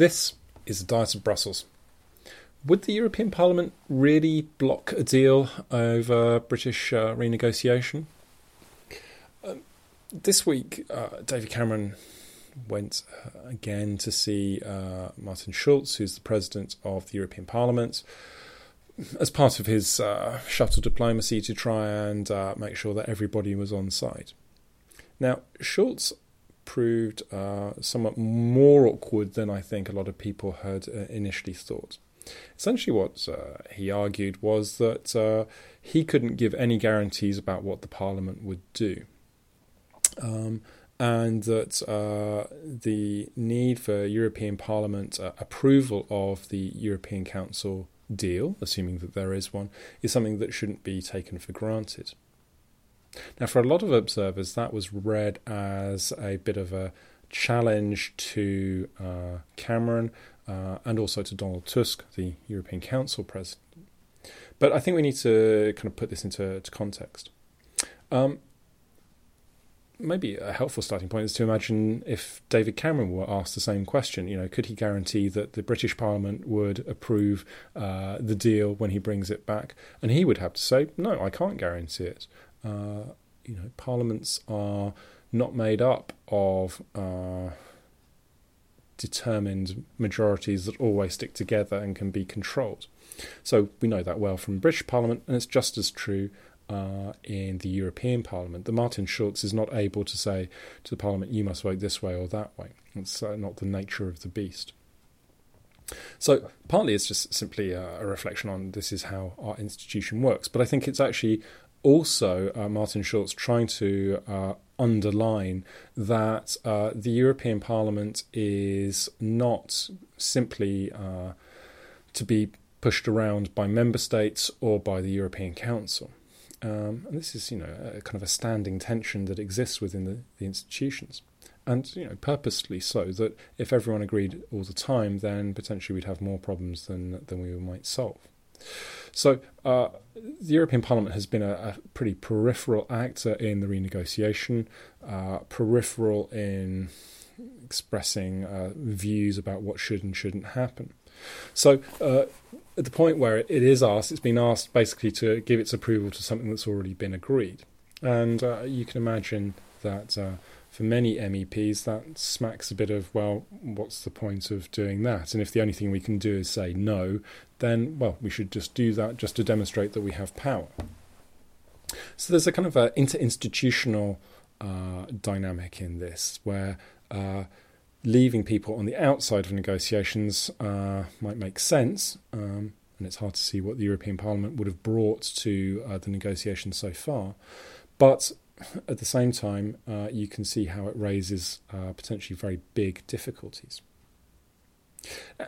This is the Diet of Brussels. Would the European Parliament really block a deal over British uh, renegotiation? Um, this week, uh, David Cameron went uh, again to see uh, Martin Schulz, who's the president of the European Parliament, as part of his uh, shuttle diplomacy to try and uh, make sure that everybody was on side. Now, Schulz proved uh, somewhat more awkward than I think a lot of people had uh, initially thought. Essentially, what uh, he argued was that uh, he couldn't give any guarantees about what the Parliament would do. Um, and that uh, the need for European Parliament uh, approval of the European Council deal, assuming that there is one, is something that shouldn't be taken for granted. Now, for a lot of observers, that was read as a bit of a challenge to uh, Cameron uh, and also to Donald Tusk, the European Council president. But I think we need to kind of put this into context. Um, maybe a helpful starting point is to imagine if David Cameron were asked the same question. You know, could he guarantee that the British Parliament would approve uh, the deal when he brings it back? And he would have to say, "No, I can't guarantee it." Uh, you know, parliaments are not made up of uh, determined majorities that always stick together and can be controlled. So we know that well from British Parliament, and it's just as true uh, in the European Parliament. The Martin Schulz is not able to say to the Parliament, "You must vote this way or that way." It's uh, not the nature of the beast. So partly it's just simply a, a, reflection on this is how our institution works, but I think it's actually also uh, Martin Schulz trying to uh, underline that uh, the European Parliament is not simply uh, to be pushed around by member states or by the European Council. Um, and this is, you know, a kind of a standing tension that exists within the, the institutions and you know purposely so that if everyone agreed all the time, then potentially we'd have more problems than than we might solve. So uh, the European Parliament has been a, a, pretty peripheral actor in the renegotiation, uh, peripheral in expressing uh, views about what should and shouldn't happen. So uh, at the point where it is asked, it's been asked basically to give its approval to something that's already been agreed. And uh, you can imagine that uh, for many MEPs, that smacks a bit of, well, what's the point of doing that? And if the only thing we can do is say no, then, well, we should just do that just to demonstrate that we have power. So there's a kind of an interinstitutional uh, dynamic in this where uh, leaving people on the outside of negotiations uh, might make sense. Um, and it's hard to see what the European Parliament would have brought to uh, the negotiations so far. But at the same time, uh, you can see how it raises uh, potentially very big difficulties.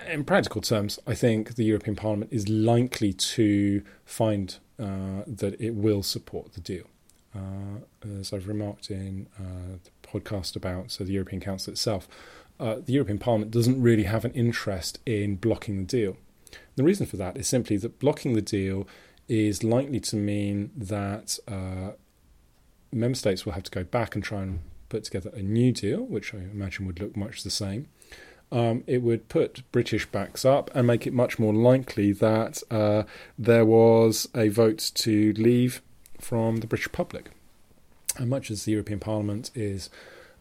In practical terms, I think the European Parliament is likely to find uh, that it will support the deal. Uh, as I've remarked in uh, the podcast about so the European Council itself, uh, the European Parliament doesn't really have an interest in blocking the deal. The reason for that is simply that blocking the deal is likely to mean that member states will have to go back and try and put together a new deal, which I imagine would look much the same. Um, it would put British backs up and make it much more likely that uh, there was a vote to leave from the British public. And much as the European Parliament is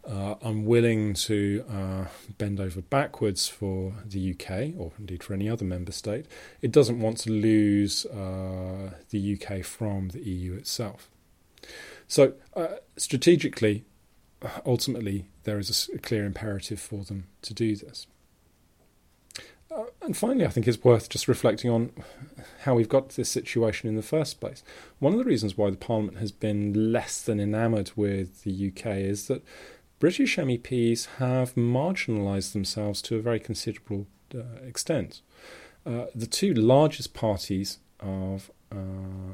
uh, unwilling to uh, bend over backwards for the UK, or indeed for any other member state, it doesn't want to lose uh, the UK from the EU itself. So, uh, strategically, ultimately, there is a, clear imperative for them to do this. Uh, and finally, I think it's worth just reflecting on how we've got this situation in the first place. One of the reasons why the Parliament has been less than enamoured with the UK is that British MEPs have marginalised themselves to a very considerable uh, extent. Uh, the two largest parties of uh,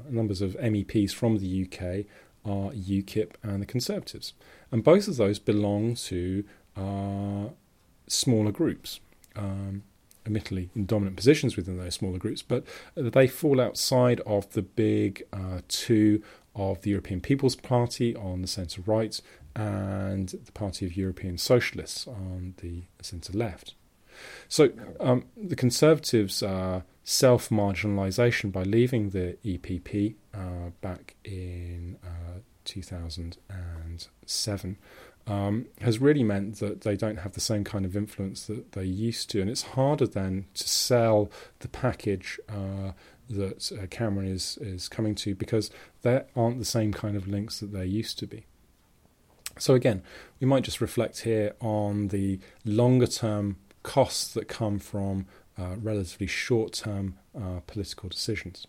numbers of MEPs from the UK are UKIP and the Conservatives. And both of those belong to uh, smaller groups. Um, admittedly in dominant positions within those smaller groups, but they fall outside of the big uh, two of the European People's Party on the centre right and the Party of European Socialists on the centre left. So um, the Conservatives' uh, self marginalisation by leaving the EPP uh, back in uh, 2007 um, has really meant that they don't have the same kind of influence that they used to, and it's harder then to sell the package uh, that uh, Cameron is is coming to because there aren't the same kind of links that there used to be. So again, we might just reflect here on the longer term costs that come from uh, relatively short term uh, political decisions.